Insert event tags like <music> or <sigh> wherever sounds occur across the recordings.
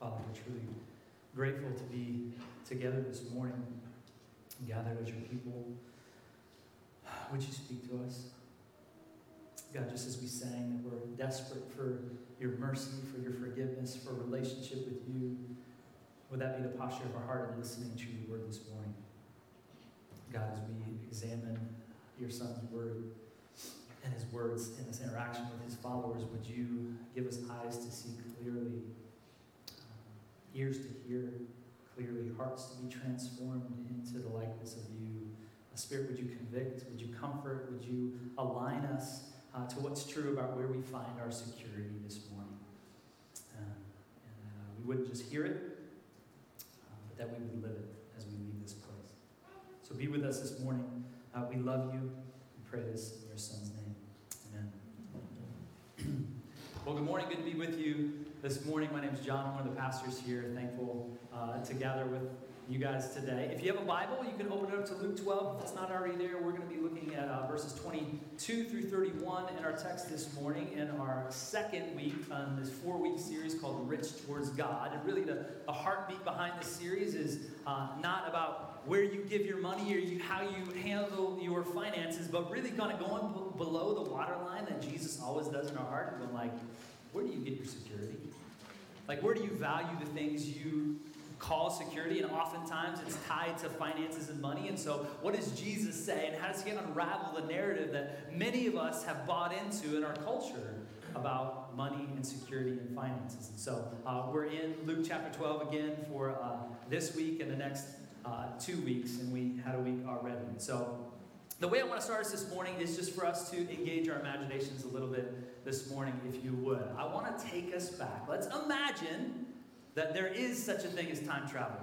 Father, we're truly grateful to be together this morning, gathered as your people. Would you speak to us? God, just as we sang, that we're desperate for your mercy, for your forgiveness, for relationship with you. Would that be the posture of our heart in listening to your word this morning? God, as we examine your son's word and his words in this interaction with his followers, would you give us eyes to see clearly, ears to hear clearly, hearts to be transformed into the likeness of you? A spirit, would you convict? Would you comfort? Would you align us uh, to what's true about where we find our security this morning? Uh, and uh, we wouldn't just hear it, uh, but that we would live it as we leave this place. So be with us this morning. Uh, we love you. We pray this in your son's name. Well, good morning. Good to be with you this morning. My name is John. I'm one of the pastors here. Thankful uh, to gather with you guys today. If you have a Bible, you can open it up to Luke 12. If it's not already there, we're going to be looking at uh, verses 22 through 31 in our text this morning in our second week on this four week series called Rich Towards God. And really, the, the heartbeat behind this series is uh, not about where you give your money or you, how you handle your finances, but really kind of going b- below the waterline that Jesus always does in our heart and going, like, where do you get your security? Like, where do you value the things you call security, and oftentimes it's tied to finances and money. And so, what does Jesus say, and how does he unravel the narrative that many of us have bought into in our culture about money and security and finances? And so, uh, we're in Luke chapter 12 again for uh, this week and the next uh, two weeks, and we had a week already. And so, the way I want to start us this morning is just for us to engage our imaginations a little bit this morning, if you would. I want to take us back. Let's imagine that there is such a thing as time travel.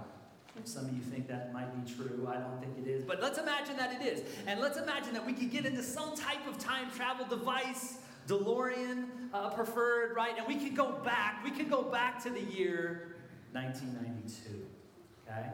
Some of you think that might be true. I don't think it is. But let's imagine that it is. And let's imagine that we could get into some type of time travel device, DeLorean uh, preferred, right? And we could go back. We could go back to the year 1992. Okay?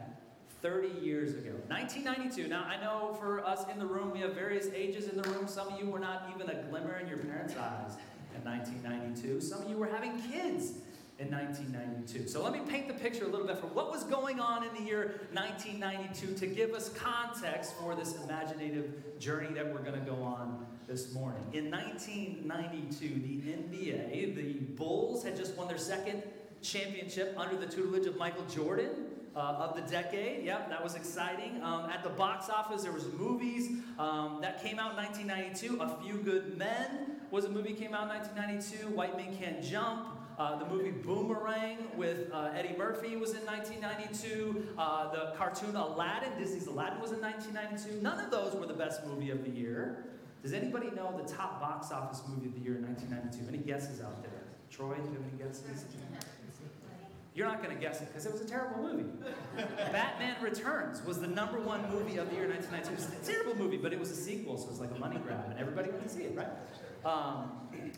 30 years ago. 1992. Now, I know for us in the room, we have various ages in the room. Some of you were not even a glimmer in your parents' eyes in 1992. Some of you were having kids in 1992. So let me paint the picture a little bit for what was going on in the year 1992 to give us context for this imaginative journey that we're going to go on this morning. In 1992, the NBA, the Bulls had just won their second championship under the tutelage of Michael Jordan. Uh, of the decade. Yep, that was exciting. Um, at the box office, there was movies um, that came out in 1992. A Few Good Men was a movie came out in 1992. White Men Can't Jump. Uh, the movie Boomerang with uh, Eddie Murphy was in 1992. Uh, the cartoon Aladdin, Disney's Aladdin, was in 1992. None of those were the best movie of the year. Does anybody know the top box office movie of the year in 1992? Any guesses out there? Troy, do you have any guesses? You're not going to guess it because it was a terrible movie. <laughs> Batman Returns was the number one movie of the year 1992. It was a terrible movie, but it was a sequel, so it was like a money grab, and everybody went to see it, right? Um,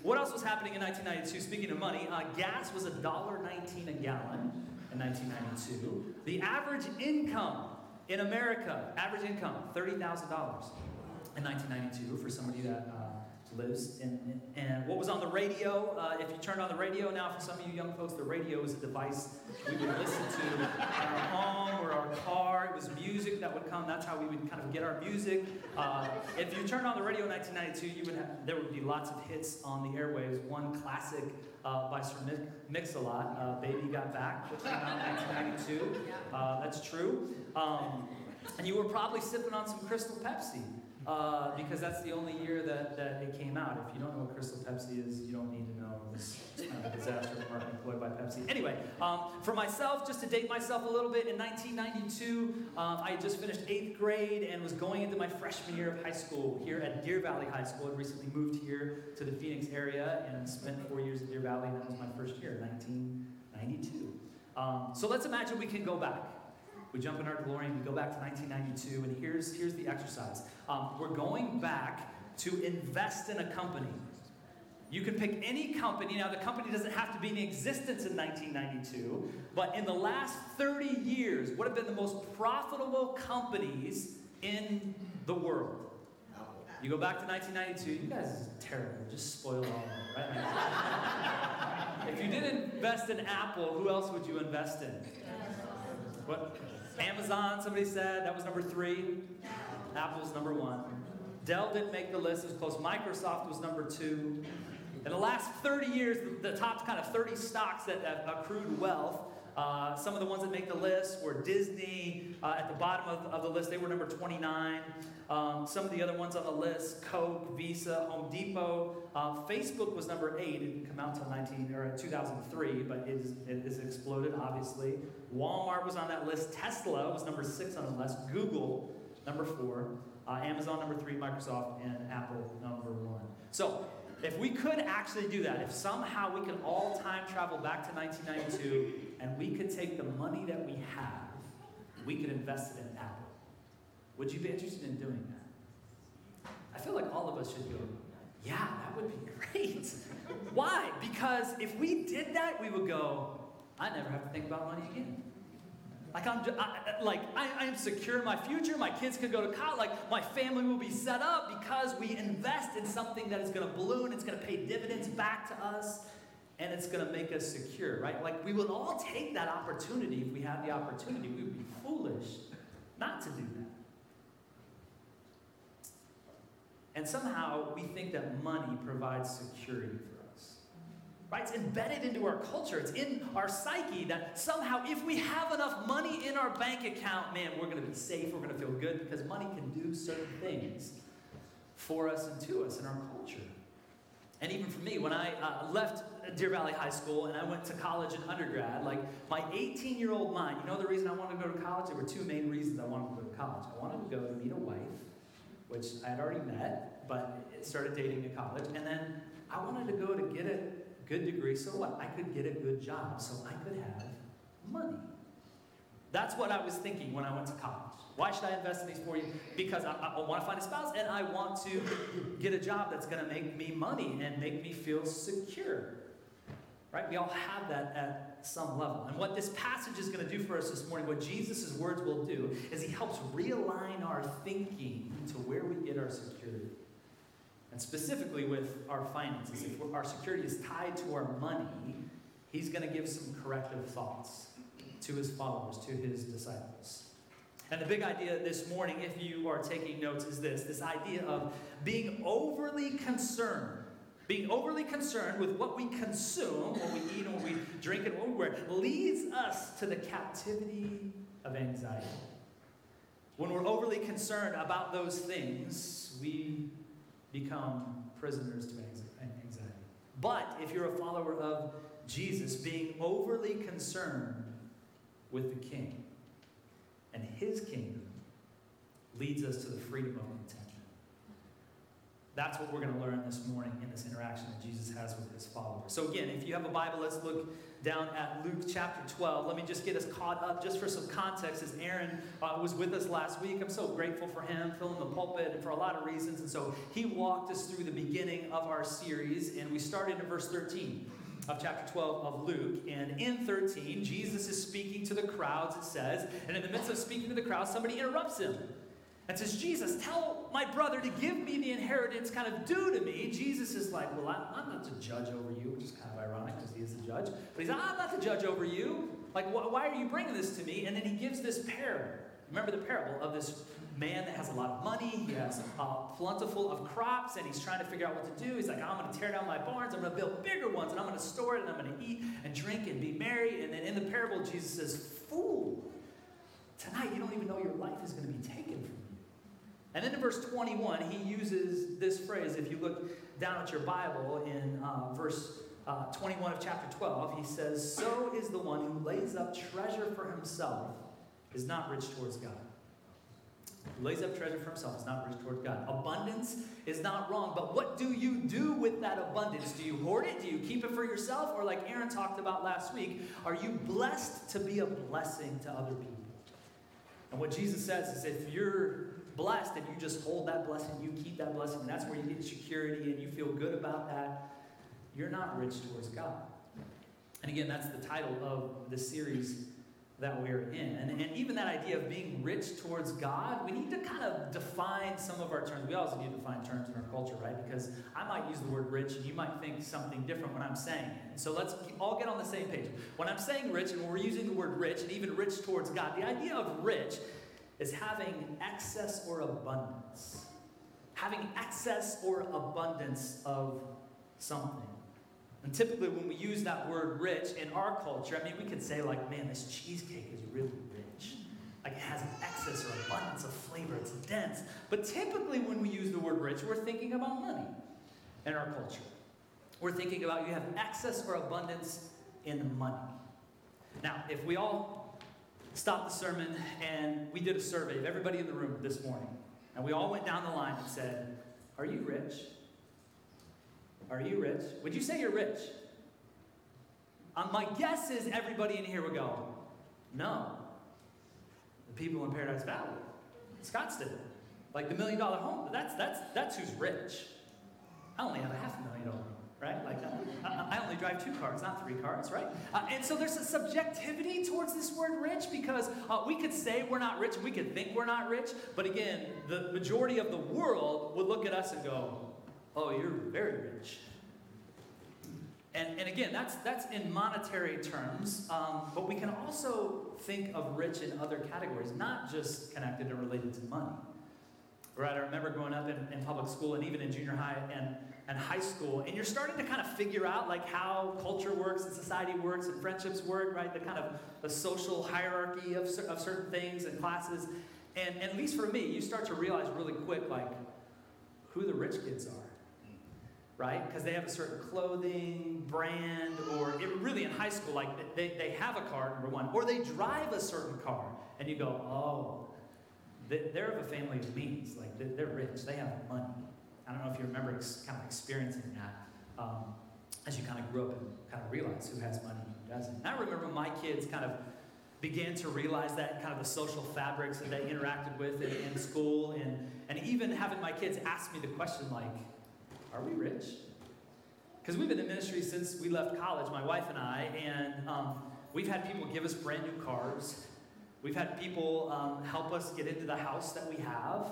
what else was happening in 1992? Speaking of money, uh, gas was $1.19 a gallon in 1992. The average income in America, average income, $30,000 in 1992 for somebody that uh, lives. And, and what was on the radio, uh, if you turned on the radio now, for some of you young folks, the radio is a device we would listen to in our home or our car. It was music that would come. That's how we would kind of get our music. Uh, if you turned on the radio in 1992, you would have, there would be lots of hits on the airwaves. One classic uh, by Sir Mix-a-Lot, uh, Baby Got Back, which came out in 1992. Uh, that's true. Um, and you were probably sipping on some Crystal Pepsi uh, because that's the only year that, that it came out. If you don't know what Crystal Pepsi is, you don't need to know this kind of disaster marketing employed by Pepsi. Anyway, um, for myself, just to date myself a little bit, in 1992, um, I just finished eighth grade and was going into my freshman year of high school here at Deer Valley High School. I recently moved here to the Phoenix area and spent four years at Deer Valley, and that was my first year, 1992. Um, so let's imagine we can go back. We jump in our DeLorean, we go back to 1992, and here's, here's the exercise. Um, we're going back to invest in a company. You can pick any company. Now, the company doesn't have to be in existence in 1992, but in the last 30 years, what have been the most profitable companies in the world? You go back to 1992, you guys is terrible. Just spoil all of it, right? If you didn't invest in Apple, who else would you invest in? What? Amazon, somebody said. That was number three. Apple's number one. Dell didn't make the list, it was close. Microsoft was number two. In the last 30 years, the, top kind of 30 stocks that have accrued wealth, uh, some of the ones that make the list were Disney uh, at the bottom of, of, the list, they were number 29. Um, some of the other ones on the list, Coke, Visa, Home Depot. Uh, Facebook was number eight. It didn't come out until 19 or 2003, but it, is, it has exploded, obviously. Walmart was on that list. Tesla was number six on the list. Google, number four. Uh, Amazon number three, Microsoft, and Apple number one. So, if we could actually do that, if somehow we could all time travel back to 1992 and we could take the money that we have, we could invest it in Apple, would you be interested in doing that? I feel like all of us should go, yeah, that would be <laughs> great. Why? Because if we did that, we would go, I never have to think about money again. Like I'm, I, like I, I am secure in my future. My kids can go to college. Like my family will be set up because we invest in something that is going to balloon. It's going to pay dividends back to us, and it's going to make us secure. Right? Like we would all take that opportunity if we had the opportunity. We would be foolish not to do that. And somehow we think that money provides security for Right? It's embedded into our culture. It's in our psyche that somehow, if we have enough money in our bank account, man, we're going to be safe. We're going to feel good because money can do certain things for us and to us in our culture. And even for me, when I uh, left Deer Valley High School and I went to college and undergrad, like my 18 year old mind, you know the reason I wanted to go to college? There were two main reasons I wanted to go to college. I wanted to go to meet a wife, which I had already met, but started dating in college. And then I wanted to go to get a good degree, so what? I could get a good job, so I could have money. That's what I was thinking when I went to college. Why should I invest in these four years? Because I, I want to find a spouse and I want to get a job that's going to make me money and make me feel secure. Right? We all have that at some level. And what this passage is going to do for us this morning, what Jesus' words will do, is he helps realign our thinking to where we get our security. And specifically with our finances, if our security is tied to our money, he's going to give some corrective thoughts to his followers, to his disciples. And the big idea this morning, if you are taking notes, is this this idea of being overly concerned. Being overly concerned with what we consume, what we eat, and what we drink, and what we wear, leads us to the captivity of anxiety. When we're overly concerned about those things, we become prisoners to anxiety. But if you're a follower of Jesus, being overly concerned with the king and his kingdom leads us to the freedom of contentment. That's what we're going to learn this morning in this interaction that Jesus has with his followers. So, again, if you have a Bible, let's look down at Luke chapter 12. Let me just get us caught up just for some context as Aaron uh, was with us last week. I'm so grateful for him filling the pulpit and for a lot of reasons. And so he walked us through the beginning of our series, and we started in verse 13 of chapter 12 of Luke. And in 13, Jesus is speaking to the crowds, it says. And in the midst of speaking to the crowd, somebody interrupts him and says, Jesus, tell my brother to give me the inheritance kind of due to me. Jesus is like, Well, I'm not to judge over you, which is kind of ironic because he is the judge. But he's like, I'm not to judge over you. Like, wh- why are you bringing this to me? And then he gives this parable. Remember the parable of this man that has a lot of money, he has uh, plentiful of crops, and he's trying to figure out what to do. He's like, I'm going to tear down my barns, I'm going to build bigger ones, and I'm going to store it, and I'm going to eat and drink and be merry. And then in the parable, Jesus says, Fool, tonight you don't even know your life is going to be taken from. And then in verse 21, he uses this phrase. If you look down at your Bible in uh, verse uh, 21 of chapter 12, he says, So is the one who lays up treasure for himself is not rich towards God. Who lays up treasure for himself is not rich towards God. Abundance is not wrong, but what do you do with that abundance? Do you hoard it? Do you keep it for yourself? Or, like Aaron talked about last week, are you blessed to be a blessing to other people? And what Jesus says is if you're blessed and you just hold that blessing, you keep that blessing, and that's where you get security and you feel good about that, you're not rich towards God. And again, that's the title of the series that we're in. And, and even that idea of being rich towards God, we need to kind of define some of our terms. We also need to define terms in our culture, right? Because I might use the word rich and you might think something different when I'm saying it. So let's all get on the same page. When I'm saying rich and we're using the word rich and even rich towards God, the idea of rich is having excess or abundance. Having excess or abundance of something. And typically, when we use that word rich in our culture, I mean, we could say, like, man, this cheesecake is really rich. Like, it has an excess or abundance of flavor, it's dense. But typically, when we use the word rich, we're thinking about money in our culture. We're thinking about you have excess or abundance in money. Now, if we all stopped the sermon and we did a survey of everybody in the room this morning, and we all went down the line and said, Are you rich? Are you rich? Would you say you're rich? Um, my guess is everybody in here would go, no. The people in Paradise Valley, Scottsdale, like the million dollar home, that's, that's, that's who's rich. I only have a half a million dollar home, right? Like, I, only drive two cars, not three cars, right? Uh, and so there's a subjectivity towards this word rich because uh, we could say we're not rich we could think we're not rich, but again, the majority of the world would look at us and go, oh, you're very rich. And, and again, that's, that's in monetary terms, um, but we can also think of rich in other categories, not just connected or related to money. Right, I remember growing up in, in public school and even in junior high and, and high school, and you're starting to kind of figure out like how culture works and society works and friendships work, right? The kind of the social hierarchy of, of certain things and classes. And, and at least for me, you start to realize really quick like who the rich kids are right? Because they have a certain clothing, brand, or it, really in high school, like they, they have a car, number one, or they drive a certain car, and you go, oh, they're of a family of means. Like they're rich, they have money. I don't know if you remember kind of experiencing that um, as you kind of grew up and kind of realized who has money and who doesn't. And I remember my kids kind of began to realize that kind of the social fabrics that they interacted with in, in school, and, and even having my kids ask me the question like, are we rich? Because we've been in ministry since we left college, my wife and I, and um, we've had people give us brand new cars. We've had people um, help us get into the house that we have.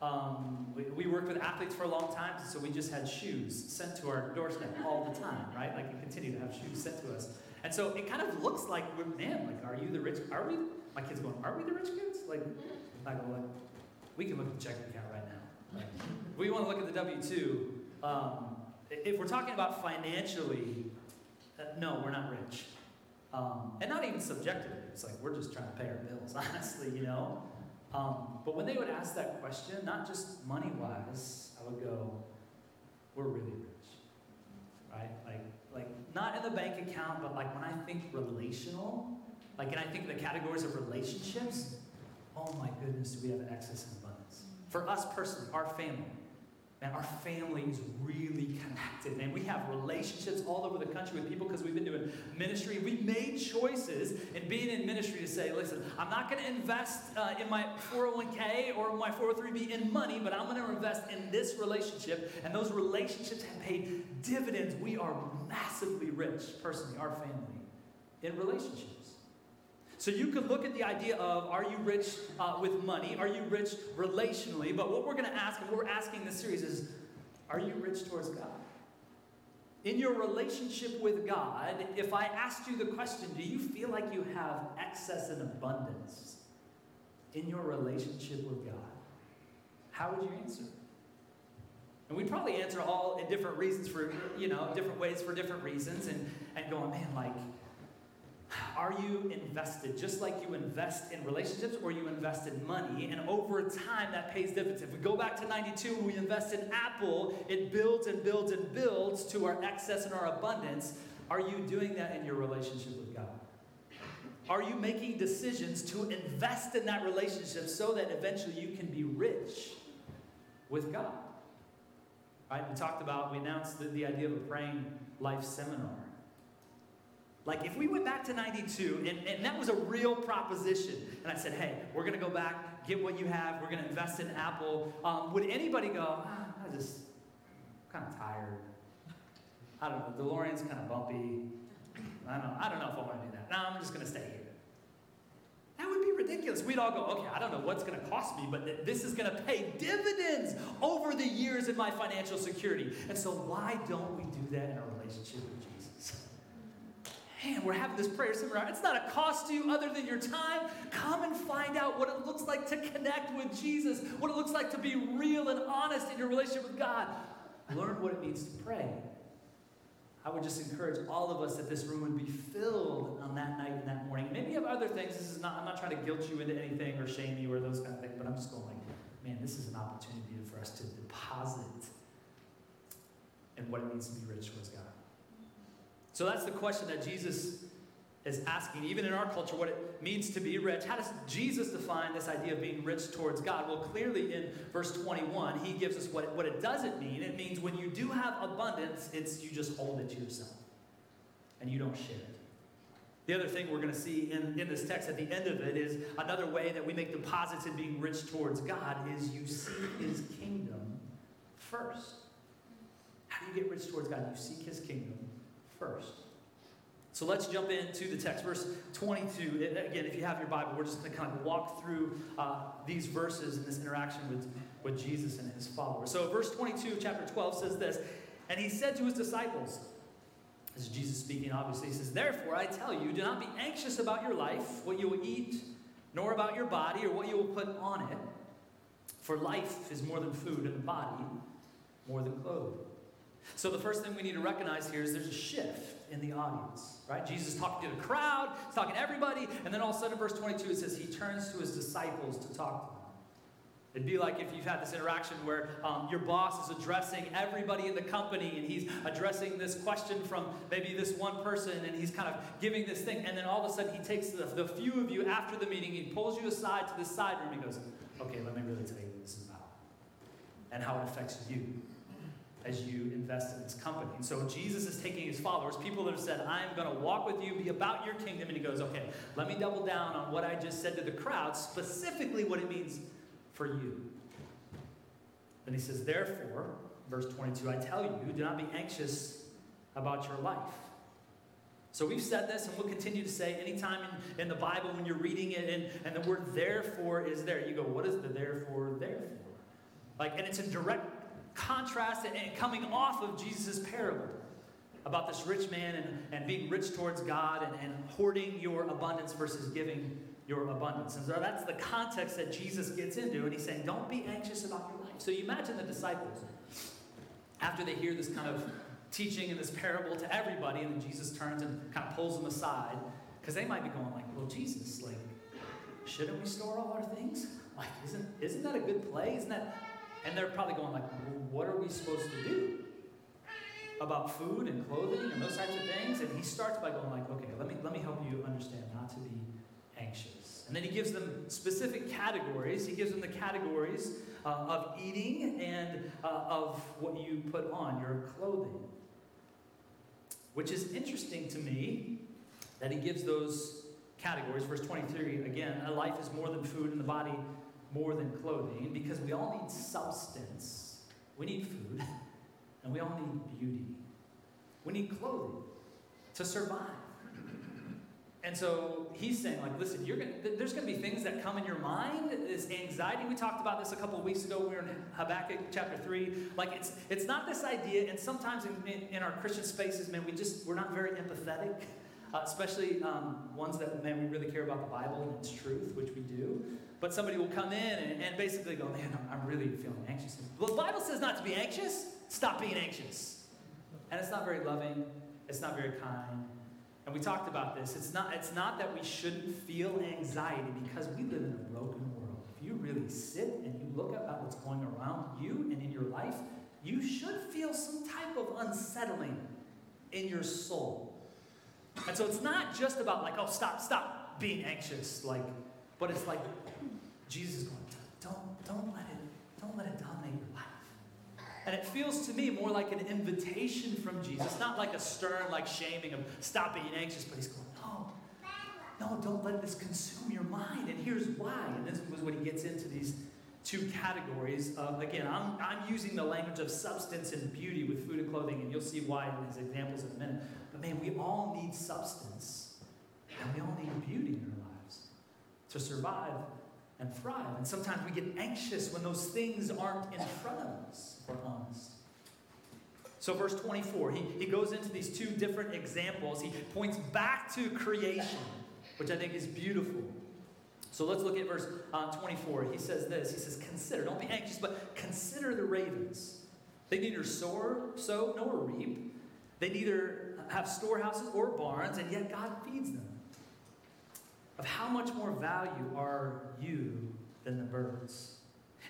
Um, we, we, worked with athletes for a long time, so we just had shoes sent to our doorstep all the time, right? Like we continue to have shoes sent to us. And so it kind of looks like, we're, man, like, are you the rich? Are we? My kids going, are we the rich kids? Like, I go, like, we can look at the checking account right now. Like, we want to look at the W two. Um, if we're talking about financially, uh, no, we're not rich. Um, and not even subjectively. It's like we're just trying to pay our bills, <laughs> honestly, you know? Um, but when they would ask that question, not just money wise, I would go, we're really rich. Right? Like, like not in the bank account, but like when I think relational, like and I think the categories of relationships, oh my goodness, do we have excess and abundance? For us personally, our family, Man, our family is really connected. And we have relationships all over the country with people because we've been doing ministry. We made choices in being in ministry to say, listen, I'm not going to invest uh, in my 401k or my 403b in money, but I'm going to invest in this relationship. And those relationships have paid dividends. We are massively rich, personally, our family, in relationships. So you could look at the idea of are you rich uh, with money? Are you rich relationally? But what we're going to ask, and what we're asking this series is are you rich towards God? In your relationship with God, if I asked you the question, do you feel like you have excess and abundance in your relationship with God? How would you answer? And we'd probably answer all in different reasons for, you know, different ways for different reasons and, and going, man, like, are you invested just like you invest in relationships or you invest in money? And over time, that pays dividends. If we go back to 92, when we invest in Apple, it builds and builds and builds to our excess and our abundance. Are you doing that in your relationship with God? Are you making decisions to invest in that relationship so that eventually you can be rich with God? Right? We talked about, we announced the, the idea of a praying life seminar. Like if we went back to 92 and, and that was a real proposition, and I said, hey, we're going to go back, get what you have, we're going to invest in Apple, um, would anybody go, ah, I just kind of tired? I don't know, DeLorean's kind of bumpy. I don't I don't know if I want to do that. No, I'm just going to stay here. That would be ridiculous. We'd all go, okay, I don't know what's going to cost me, but this is going to pay dividends over the years in my financial security. And so, why don't we do that in our relationship with Jesus? Man, we're having this prayer seminar. It's not a cost to you other than your time. Come and find out what it looks like to connect with Jesus, what it looks like to be real and honest in your relationship with God. Learn what it means to pray. I would just encourage all of us that this room would be filled on that night and that morning. Maybe you have other things. This is not, I'm not trying to guilt you into anything or shame you or those kind of things, but I'm just going like, man, this is an opportunity for us to deposit in what it means to be rich towards God. So that's the question that Jesus is asking, even in our culture, what it means to be rich. How does Jesus define this idea of being rich towards God? Well, clearly in verse 21, he gives us what it, what it doesn't mean. It means when you do have abundance, it's you just hold it to yourself and you don't share it. The other thing we're going to see in, in this text at the end of it is another way that we make deposits in being rich towards God is you seek his kingdom first. How do you get rich towards God? You seek his kingdom first. So let's jump into the text. Verse 22. Again, if you have your Bible, we're just going to kind of walk through uh, these verses and this interaction with, with Jesus and his followers. So, verse 22 of chapter 12 says this And he said to his disciples, this is Jesus speaking, obviously. He says, Therefore, I tell you, do not be anxious about your life, what you will eat, nor about your body, or what you will put on it. For life is more than food, and the body more than clothing. So, the first thing we need to recognize here is there's a shift in the audience, right? Jesus is talking to the crowd, he's talking to everybody, and then all of a sudden, verse 22, it says he turns to his disciples to talk to them. It'd be like if you've had this interaction where um, your boss is addressing everybody in the company and he's addressing this question from maybe this one person and he's kind of giving this thing, and then all of a sudden he takes the, the few of you after the meeting, he pulls you aside to this side room, and he goes, Okay, let me really tell you what this is about and how it affects you as you invest in this company. And so Jesus is taking his followers, people that have said, I'm going to walk with you, be about your kingdom. And he goes, okay, let me double down on what I just said to the crowd, specifically what it means for you. Then he says, therefore, verse 22, I tell you, do not be anxious about your life. So we've said this and we'll continue to say anytime in, in the Bible when you're reading it and, and the word therefore is there, you go, what is the therefore there for? Like, and it's in direct contrast and coming off of Jesus' parable about this rich man and, and being rich towards God and, and hoarding your abundance versus giving your abundance. And so that's the context that Jesus gets into. And he's saying, don't be anxious about your life. So you imagine the disciples, after they hear this kind of teaching and this parable to everybody, and then Jesus turns and kind of pulls them aside, because they might be going like, well, Jesus, like, shouldn't we store all our things? Like, isn't, isn't that a good play? Isn't that and they're probably going like, well, what are we supposed to do about food and clothing and those types of things? And he starts by going like, okay, let me let me help you understand not to be anxious. And then he gives them specific categories. He gives them the categories uh, of eating and uh, of what you put on, your clothing. Which is interesting to me that he gives those categories. Verse 23 again, a life is more than food, and the body more than clothing because we all need substance. We need food, <laughs> and we all need beauty. We need clothing to survive. And so he's saying, like, listen, you're gonna, there's going to be things that come in your mind. This anxiety. We talked about this a couple of weeks ago. We were in Habakkuk chapter three. Like, it's it's not this idea. And sometimes in, in, in our Christian spaces, man, we just we're not very empathetic, uh, especially um, ones that man we really care about the Bible and its truth, which we do. But somebody will come in and, and basically go, man, I'm, really feeling anxious. Well, the Bible says not to be anxious. Stop being anxious. And it's not very loving. It's not very kind. And we talked about this. It's not, it's not that we shouldn't feel anxiety because we live in a broken world. If you really sit and you look at what's going around you and in your life, you should feel some type of unsettling in your soul. And so it's not just about like, oh, stop, stop being anxious. Like, but it's like Jesus is going, don't, don't let it, don't let it dominate your life. And it feels to me more like an invitation from Jesus, not like a stern, like shaming of stop being anxious, but he's going, no, no, don't let this consume your mind. And here's why. And this was when he gets into these two categories of, again, I'm, I'm using the language of substance and beauty with food and clothing, and you'll see why in these examples in a minute. But man, we all need substance, and we all need beauty in our lives. to survive and thrive. And sometimes we get anxious when those things aren't in front of us, if we're honest. So, verse 24, he, he goes into these two different examples. He points back to creation, which I think is beautiful. So let's look at verse uh, 24. He says this He says, Consider, don't be anxious, but consider the ravens. They neither sow, sow nor reap. They neither have storehouses or barns, and yet God feeds them. Of how much more value are you than the birds?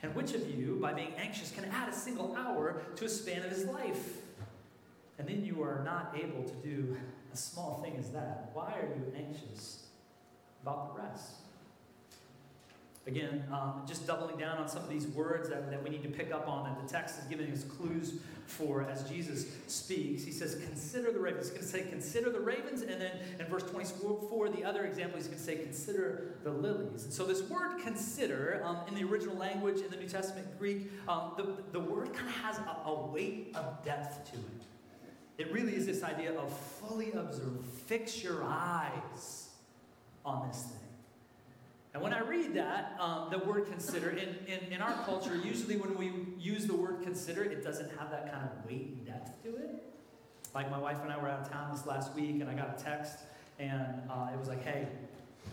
And which of you, by being anxious, can add a single hour to a span of his life? And then you are not able to do a small thing as that. Why are you anxious about the rest? Again, um, just doubling down on some of these words that, that we need to pick up on, that the text is giving us clues for as Jesus speaks. He says, Consider the ravens. He's going to say, Consider the ravens. And then in verse 24, the other example, he's going to say, Consider the lilies. And so this word consider, um, in the original language, in the New Testament Greek, um, the, the word kind of has a, a weight of depth to it. It really is this idea of fully observe, fix your eyes on this thing. And when I read that, um, the word consider, in, in, in our culture, usually when we use the word consider, it doesn't have that kind of weight and depth to it. Like my wife and I were out of town this last week, and I got a text, and uh, it was like, hey,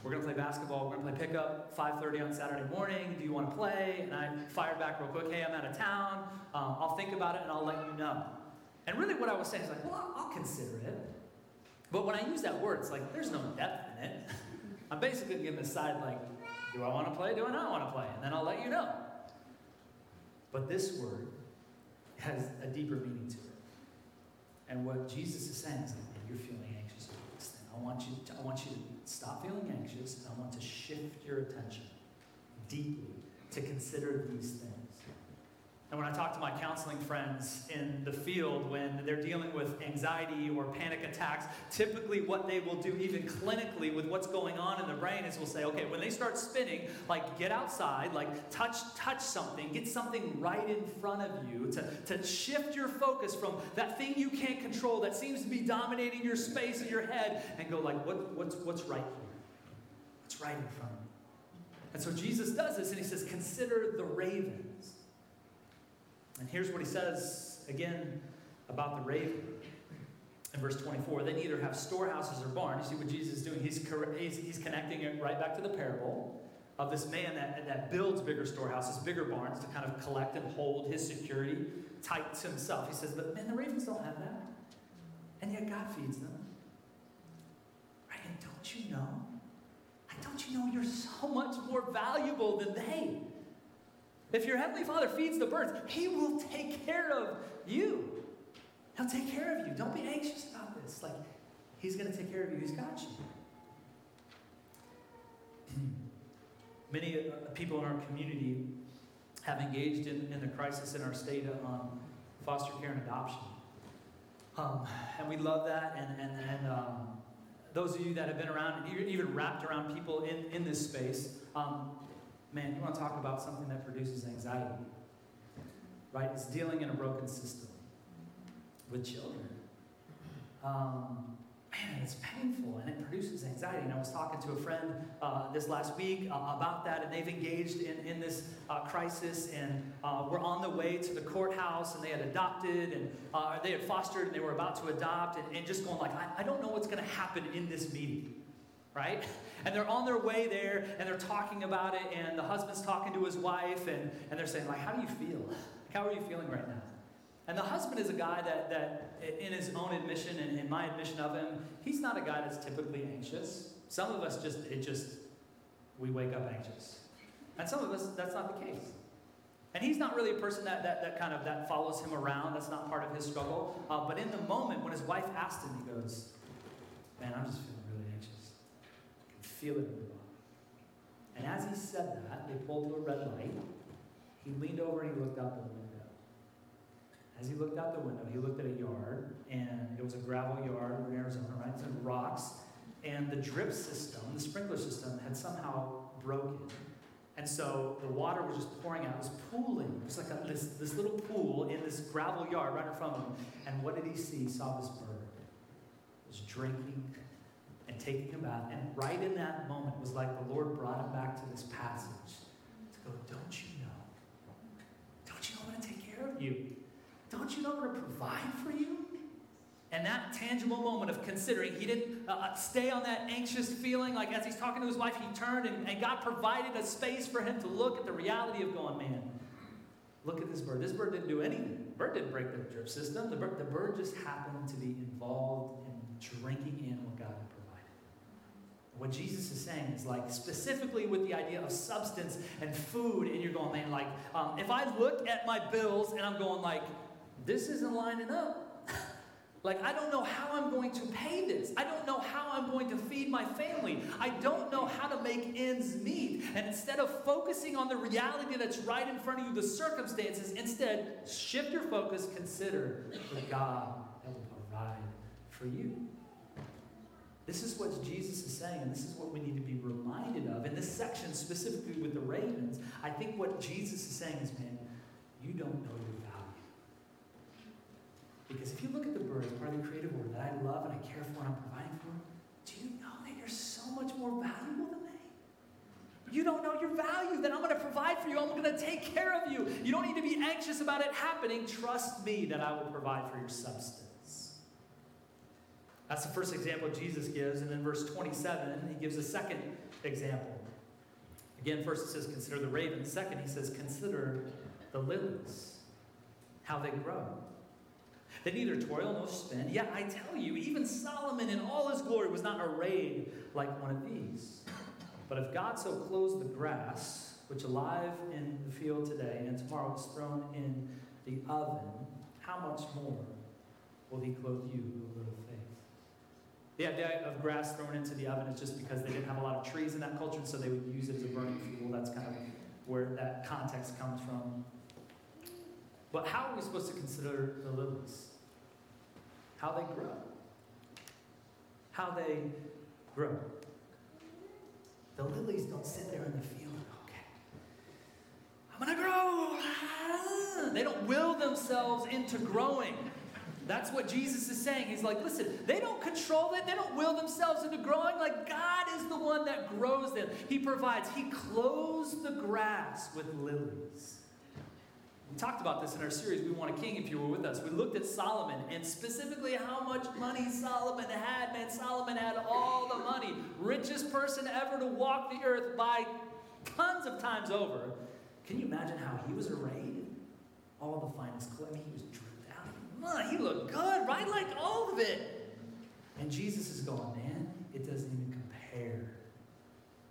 we're going to play basketball. We're going to play pickup 5.30 on Saturday morning. Do you want to play? And I fired back real quick, hey, I'm out of town. Um, I'll think about it, and I'll let you know. And really what I was saying is like, well, I'll consider it. But when I use that word, it's like, there's no depth in it. <laughs> I'm basically giving a side like, do I want to play? Do I not want to play? And then I'll let you know. But this word has a deeper meaning to it. And what Jesus is saying is, like, you're feeling anxious about this thing. I want you to, I want you to stop feeling anxious, and I want to shift your attention deeply to consider these things. And when I talk to my counseling friends in the field when they're dealing with anxiety or panic attacks, typically what they will do, even clinically, with what's going on in the brain, is we'll say, okay, when they start spinning, like get outside, like touch, touch something, get something right in front of you to, to shift your focus from that thing you can't control that seems to be dominating your space in your head, and go like, what, what's, what's right here? What's right in front of me? And so Jesus does this, and he says, consider the ravens. And here's what he says again about the raven. In verse 24, they neither have storehouses or barns. You see what Jesus is doing? He's, he's, he's connecting it right back to the parable of this man that, that builds bigger storehouses, bigger barns to kind of collect and hold his security tight to himself. He says, But man, the ravens don't have that. And yet God feeds them. Right? And don't you know? Don't you know you're so much more valuable than they? If your Heavenly Father feeds the birds, He will take care of you. He'll take care of you. Don't be anxious about this. Like, He's going to take care of you, He's got you. <clears throat> Many uh, people in our community have engaged in, in the crisis in our state on foster care and adoption. Um, and we love that, and, and, and um, those of you that have been around, even wrapped around people in, in this space, um, man, you want to talk about something that produces anxiety, right? It's dealing in a broken system with children. Um, man, it's painful and it produces anxiety. And I was talking to a friend uh, this last week uh, about that, and they've engaged in, in this uh, crisis, and uh, we're on the way to the courthouse, and they had adopted, and uh, they had fostered, and they were about to adopt, and, and just going like, I, I don't know what's going to happen in this meeting, right? And they're on their way there, and they're talking about it, and the husband's talking to his wife, and, and they're saying like, how do you feel? Like, how are you feeling right now? And the husband is a guy that, that in his own admission and in my admission of him, he's not a guy that's typically anxious. Some of us just, it just, we wake up anxious. And some of us, that's not the case. And he's not really a person that, that, that kind of, that follows him around. That's not part of his struggle. Uh, but in the moment when his wife asked him, he goes, man, I'm just feeling really anxious. I can feel it in my body. And as he said that, they pulled to a red light. He leaned over and he looked out the window. As he looked out the window, he looked at a yard, and it was a gravel yard in Arizona, right? It's in rocks. And the drip system, the sprinkler system, had somehow broken. And so the water was just pouring out. It was pooling. It was like a, this, this little pool in this gravel yard right in front of him. And what did he see? He saw this bird. It was drinking and taking a bath. And right in that moment was like the Lord brought him back to this passage to go, Don't you know? Don't you know I'm going to take care of you? Don't you know I'm going to provide for you? And that tangible moment of considering, he didn't uh, uh, stay on that anxious feeling. Like as he's talking to his wife, he turned and, and God provided a space for him to look at the reality of going, man, look at this bird. This bird didn't do anything. The bird didn't break the drip system. The bird, the bird just happened to be involved in drinking in what God had provided. What Jesus is saying is like specifically with the idea of substance and food, and you're going, man, like um, if I look at my bills and I'm going like, this isn't lining up. <laughs> Like, I don't know how I'm going to pay this. I don't know how I'm going to feed my family. I don't know how to make ends meet. And instead of focusing on the reality that's right in front of you, the circumstances, instead, shift your focus, consider the God that will provide for you. This is what Jesus is saying, and this is what we need to be reminded of. In this section, specifically with the ravens, I think what Jesus is saying is, man, you don't know your value. because if you look at the birds, part of the creative order that I love and I care for and I'm providing for, do you know that you're so much more valuable than they? You don't know your value, that I'm going to provide for you. I'm going to take care of you. You don't need to be anxious about it happening. Trust me that I will provide for your substance. That's the first example Jesus gives. And then verse 27, he gives a second example. Again, first it says, consider the ravens. Second, he says, consider the lilies, how they grow. They neither toil nor spin. Yet I tell you, even Solomon in all his glory was not arrayed like one of these. But if God so clothes the grass, which alive in the field today and tomorrow is thrown in the oven, how much more will he clothe you, O little faith? The idea of grass thrown into the oven is just because they didn't have a lot of trees in that culture, so they would use it as a burning fuel. That's kind of where that context comes from. But how are we supposed to consider the lilies? how they grow. How they grow. The lilies don't sit there in the field okay, I'm going to grow. Ah. They don't will themselves into growing. That's what Jesus is saying. He's like, listen, they don't control it. They don't will themselves into growing. Like, God is the one that grows them. He provides. He clothes the grass with lilies. We talked about this in our series, We Want a King, if you were with us. We looked at Solomon and specifically how much money Solomon had. Man, Solomon had all the money. Richest person ever to walk the earth by tons of times over. Can you imagine how he was arrayed? All the finest clothes. he was out. He looked good, right? Like all of it. And Jesus is going, man, it doesn't even compare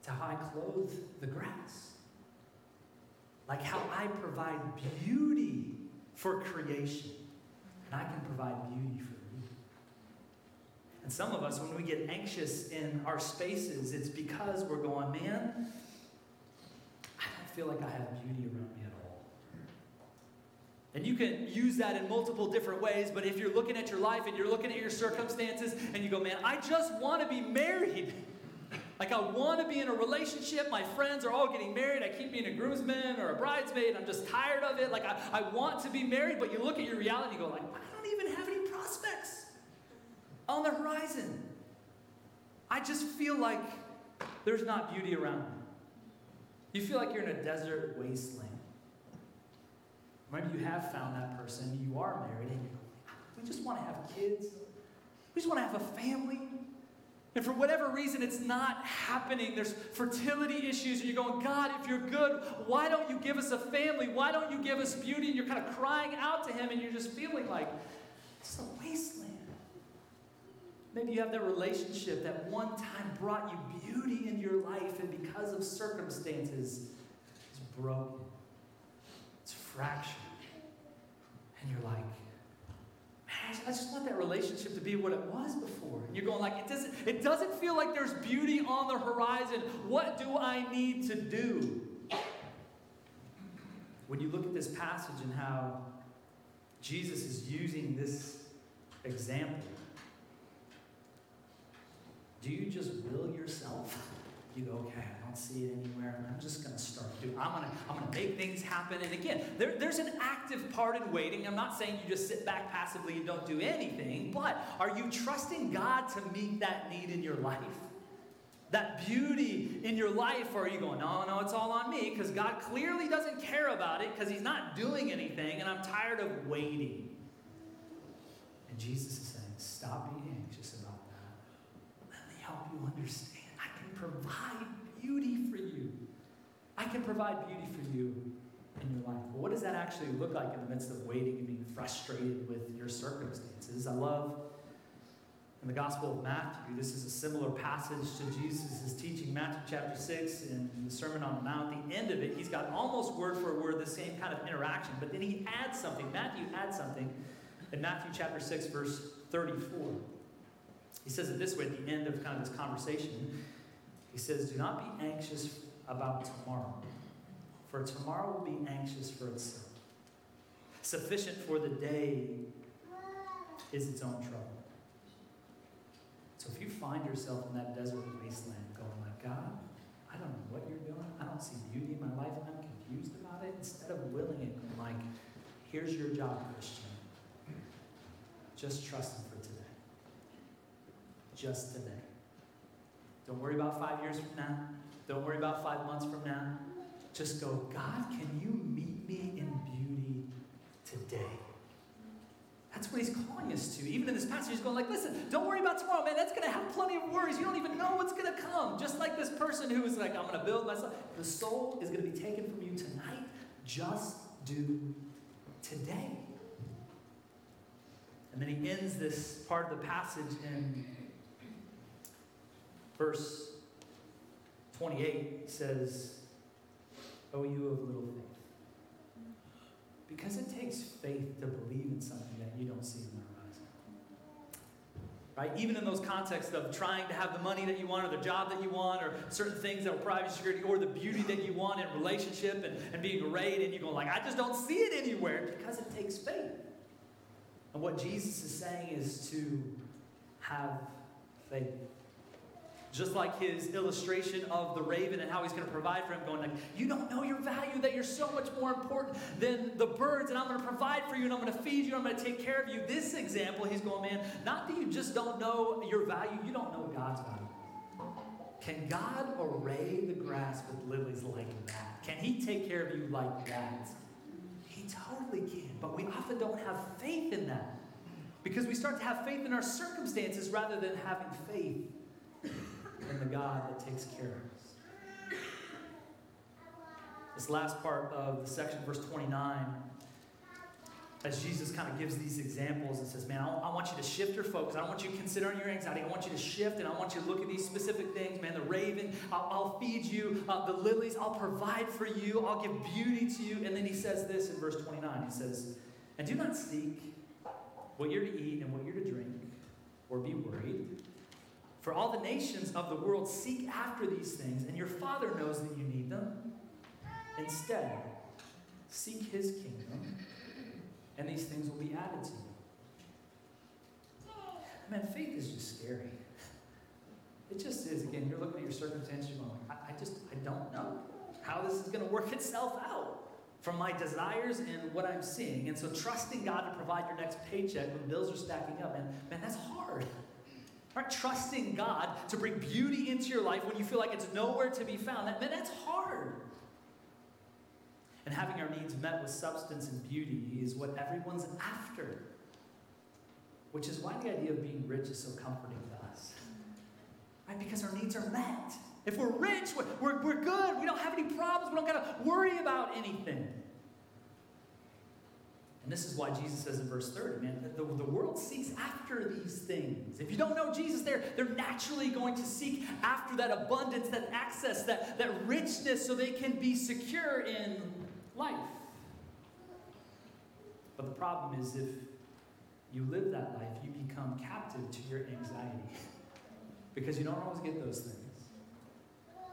to how I clothe the grass. Like how I provide beauty for creation. And I can provide beauty for you. And some of us, when we get anxious in our spaces, it's because we're going, man, I don't feel like I have beauty around me. And you can use that in multiple different ways, but if you're looking at your life and you're looking at your circumstances and you go, man, I just want to be married. <laughs> Like, I want to be in a relationship. My friends are all getting married. I keep being a groomsman or a bridesmaid. I'm just tired of it. Like, I, I want to be married, but you look at your reality and go, like, I don't even have any prospects on the horizon. I just feel like there's not beauty around. You feel like you're in a desert wasteland. Maybe you have found that person, you are married, and you go, we just want to have kids. We just want to have a family. And for whatever reason, it's not happening. There's fertility issues, and you're going, God, if you're good, why don't you give us a family? Why don't you give us beauty? And you're kind of crying out to Him, and you're just feeling like it's a wasteland. Maybe you have that relationship that one time brought you beauty in your life, and because of circumstances, it's broken, it's fractured. And you're like, man, I just want that relationship to be what it was before. And you're going like, it doesn't, it doesn't feel like there's beauty on the horizon. What do I need to do? When you look at this passage and how Jesus is using this example, do you just will yourself you go, okay, I don't see it anywhere. I'm just going to start doing. I'm going to I'm going to make things happen. And again, there, there's an active part in waiting. I'm not saying you just sit back passively and don't do anything, but are you trusting God to meet that need in your life? That beauty in your life, or are you going, no, no, it's all on me because God clearly doesn't care about it because He's not doing anything and I'm tired of waiting? And Jesus is saying, stop being anxious about that. Let me help you understand provide beauty for you. I can provide beauty for you in your life. Well, what does that actually look like in the midst of waiting and being frustrated with your circumstances? I love in the Gospel of Matthew, this is a similar passage to Jesus' teaching, Matthew chapter 6, in the Sermon on the Mount. The end of it, he's got almost word for word the same kind of interaction, but then he adds something. Matthew adds something in Matthew chapter 6, verse 34. He says it this way at the end of kind of this conversation. He says, Do not be anxious about tomorrow, for tomorrow will be anxious for itself. Sufficient for the day is its own trouble. So if you find yourself in that desert wasteland going like, God, I don't know what you're doing. I don't see beauty in my life. And I'm confused about it. Instead of willing it, like, here's your job, Christian. Just trust Him for today. Just today. Don't worry about five years from now. Don't worry about five months from now. Just go, God, can you meet me in beauty today? That's what he's calling us to. Even in this passage, he's going like, listen, don't worry about tomorrow, man. That's going to have plenty of worries. You don't even know what's going to come. Just like this person who was like, I'm going to build myself. The soul is going to be taken from you tonight. Just do today. And then he ends this part of the passage in Verse 28 says, O you of little faith. Because it takes faith to believe in something that you don't see in the horizon. Right? Even in those contexts of trying to have the money that you want, or the job that you want, or certain things that will provide you security, or the beauty that you want in relationship and, and being arrayed, and you go like, I just don't see it anywhere because it takes faith. And what Jesus is saying is to have faith. Just like his illustration of the raven and how he's going to provide for him, going like, You don't know your value, that you're so much more important than the birds, and I'm going to provide for you, and I'm going to feed you, I'm going to take care of you. This example, he's going, Man, not that you just don't know your value, you don't know God's value. Can God array the grass with lilies like that? Can he take care of you like that? He totally can, but we often don't have faith in that. Because we start to have faith in our circumstances rather than having faith and the God that takes care of us. This last part of the section, verse 29, as Jesus kind of gives these examples and says, Man, I, want you to shift your focus. I don't want you considering your anxiety. I want you to shift and I want you to look at these specific things. Man, the raven, I'll, I'll feed you. Uh, the lilies, I'll provide for you. I'll give beauty to you. And then he says this in verse 29. He says, And do not seek what you're to eat and what you're to drink, or be worried. For all the nations of the world seek after these things, and your Father knows that you need them. Instead, seek his kingdom, and these things will be added to you. Man, faith is just scary. It just is. Again, you're looking at your circumstances, you're going, I, I just, I don't know how this is going to work <laughs> itself out from my desires and what I'm seeing. And so trusting God to provide your next paycheck when bills are stacking up, man, man, that's hard. Right? Trusting God to bring beauty into your life when you feel like it's nowhere to be found. That, man, that's hard. And having our needs met with substance and beauty is what everyone's after. Which is why the idea of being rich is so comforting to us. Right? Because our needs are met. If we're rich, we're, we're, we're good. We don't have any problems. We don't got to worry about anything. And this is why Jesus says in verse 30, man, the, the world seeks after these things. If you don't know Jesus, they're, they're naturally going to seek after that abundance, that access, that, that richness, so they can be secure in life. But the problem is if you live that life, you become captive to your anxiety because you don't always get those things.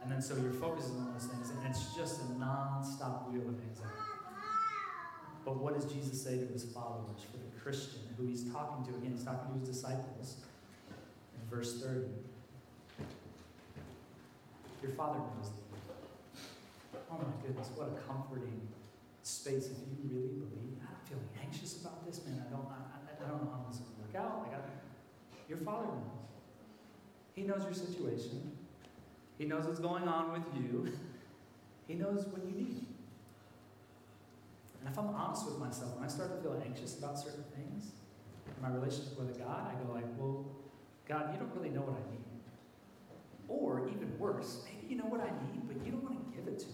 And then so your focus is on those things, and it's just a non-stop wheel of anxiety. But what does Jesus say to his followers, for the Christian who he's talking to? Again, he's talking to his disciples in verse 30. Your Father knows the need. Oh my goodness, what a comforting space if you really believe. I'm feeling anxious about this, man. I don't, I, I, I don't know how this is going to work out. I got, your Father knows. He knows your situation. He knows what's going on with you. He knows what you need. And if I'm honest with myself, when I start to feel anxious about certain things, in my relationship with God, I go like, well, God, you don't really know what I need. Or even worse, maybe you know what I need, but you don't want to give it to me.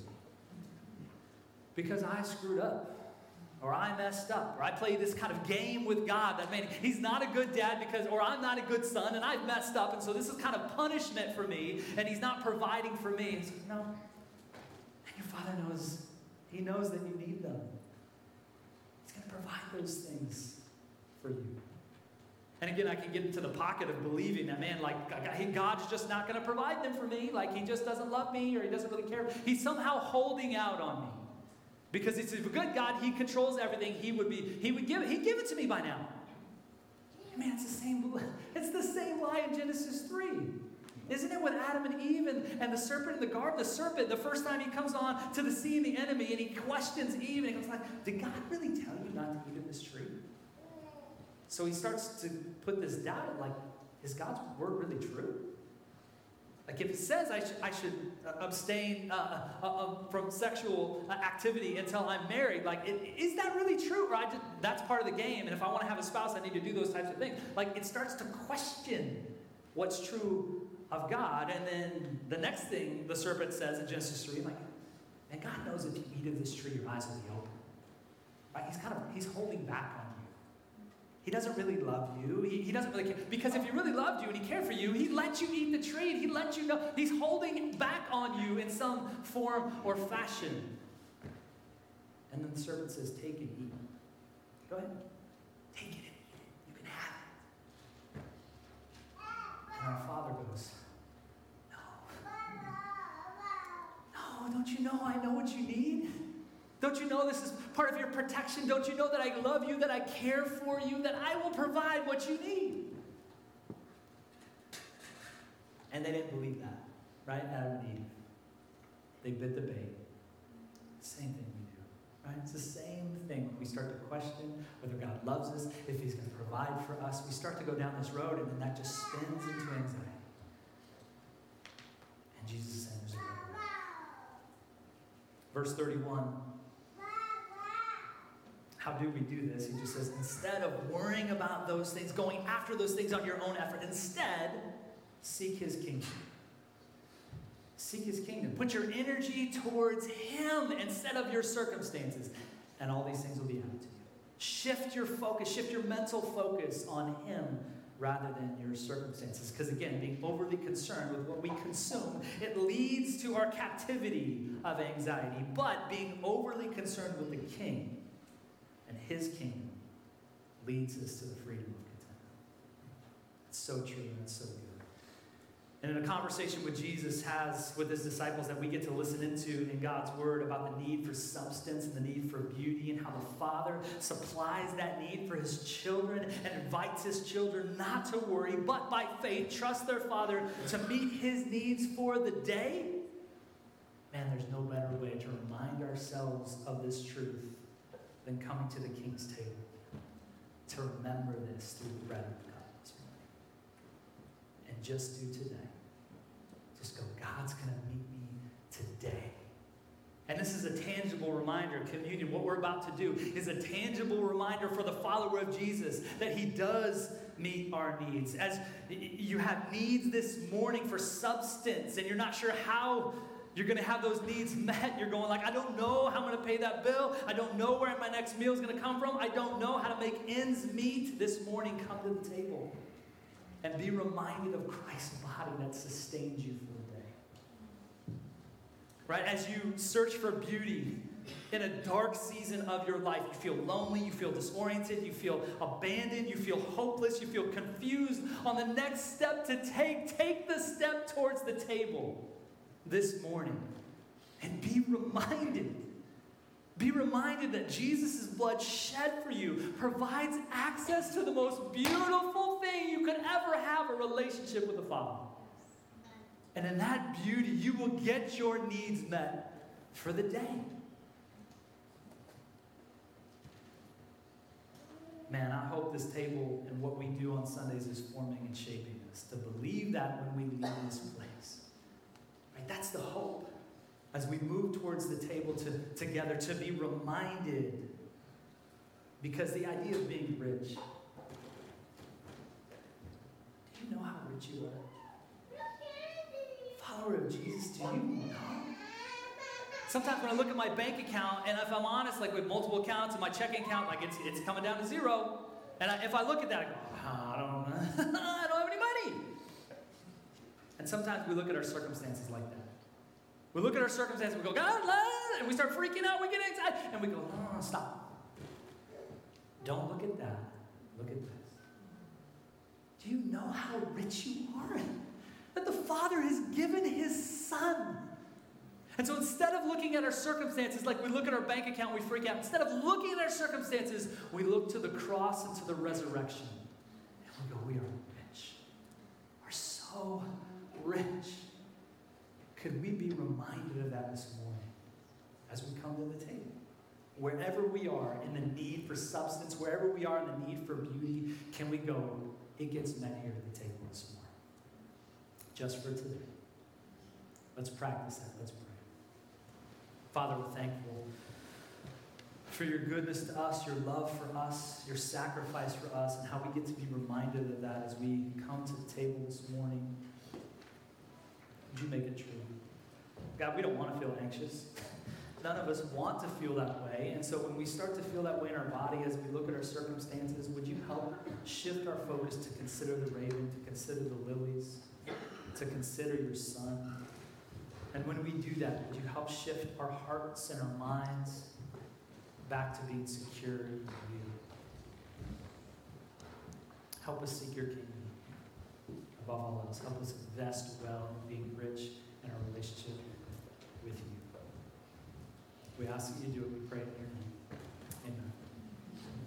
Because I screwed up. Or I messed up, or I played this kind of game with God that man, he's not a good dad because, or I'm not a good son, and I've messed up, and so this is kind of punishment for me, and he's not providing for me. And so, no. And your father knows, he knows that you need them. Provide those things for you. And again, I can get into the pocket of believing that, man, like, God's just not going to provide them for me. Like, He just doesn't love me or He doesn't really care. He's somehow holding out on me. Because He's a good God, He controls everything. He would be, He would give it, He'd give it to me by now. Man, it's the same, <laughs> it's the same lie in Genesis 3. Isn't it with Adam and Eve and, and the serpent in the garden? The serpent, the first time he comes on to the scene, the enemy, and he questions Eve, and he goes like, Did God really tell you not to eat of this tree? So he starts to put this doubt like, is God's word really true? Like, if it says I, sh- I should uh, abstain uh, uh, uh, from sexual uh, activity until I'm married, like, it, is that really true? Or just, that's part of the game, and if I want to have a spouse, I need to do those types of things. Like, it starts to question what's true of God. And then the next thing the serpent says in Genesis 3, like, and God knows if you eat of this tree, your eyes will be open. Right? He's kind of, he's holding back on you. he doesn't really love you. He, he doesn't really care. Because if he really loved you and he cared for you, he'd let you eat the tree and he'd let you know. He's holding back on you in some form or fashion. And then the servant says, Take and eat. Go ahead. Take it and eat it. You can have it. And our father goes, No. No, don't you know I know what you need? Don't you know this is part of your protection? Don't you know that I love you, that I care for you, that I will provide what you need? And they didn't believe that, right? Adam and Eve. They bit the bait. Same thing we do, right? It's the same thing. We start to question whether God loves us, if He's going to provide for us. We start to go down this road, and then that just spins into anxiety. And Jesus said, Verse 31 how do we do this? He just says, instead of worrying about those things, going after those things on your own effort, instead, seek his kingdom. Seek his kingdom. Put your energy towards him instead of your circumstances, and all these things will be added to you. Shift your focus, shift your mental focus on him rather than your circumstances. Because again, being overly concerned with what we consume, it leads to our captivity of anxiety. But being overly concerned with the king and his kingdom leads us to the freedom of contentment. It's so true and it's so good. And in a conversation with Jesus has with his disciples that we get to listen into in God's word about the need for substance and the need for beauty and how the Father supplies that need for his children and invites his children not to worry, but by faith trust their Father to meet his needs for the day. Man, there's no better way to remind ourselves of this truth than coming to the King's table to remember this through bread of God this morning. And just do today. Just go, God's going to meet me today. And this is a tangible reminder, communion. What we're about to do is a tangible reminder for the follower of Jesus that he does meet our needs. As you have needs this morning for substance and you're not sure how you're going to have those needs <laughs> met. You're going like, I don't know how I'm going to pay that bill. I don't know where my next meal is going to come from. I don't know how to make ends meet. This morning, come to the table and be reminded of Christ's body that sustains you for the day. Right? As you search for beauty in a dark season of your life, you feel lonely, you feel disoriented, you feel abandoned, you feel hopeless, you feel confused on the next step to take. Take the step towards the table this morning and be reminded. Be reminded that Jesus' blood shed for you provides access to the most beautiful thing you could ever have a relationship with the Father. And in that beauty, you will get your needs met for the day. Man, I hope this table and what we do on Sundays is forming and shaping us to believe that when we leave this place. Right? That's the hope as we move towards the table to, together to be reminded. Because the idea of being rich, you know how rich you are? Follower of Jesus, do you know? Sometimes when I look at my bank account, and if I'm honest, like with multiple accounts and my checking account, like it's, it's coming down to zero. And I, if I look at that, I go, oh, I don't <laughs> I don't have any money. And sometimes we look at our circumstances like that. We look at our circumstances, we go, God, love, and we start freaking out, we get excited, and we go, no, stop. Don't look at that. Look at this. Do you know how rich you are? That the Father has given His Son and so instead of looking at our circumstances like we look at our bank account, we freak out. Instead of looking at our circumstances, we look to the cross and to the resurrection. And we go, we are rich. We're so rich. Could we be reminded of that this morning as we come to the table? Wherever we are in the need for substance, wherever we are in the need for beauty, can we go, it gets met here at the table this morning? Just for today. Let's practice that. Let's pray. Father, we're thankful for your goodness to us, your love for us, your sacrifice for us, and how we get to be reminded of that as we come to the table this morning. Would you make it true? God, we don't want to feel anxious. None of us want to feel that way. And so when we start to feel that way in our body as we look at our circumstances, would you help shift our focus to consider the raven, to consider the lilies, to consider your son? And when we do that, would you help shift our hearts and our minds back to being secure in you? Help us seek your kingdom above all else. Help us invest well in being rich in our relationship. We ask that you do it. We pray in your name.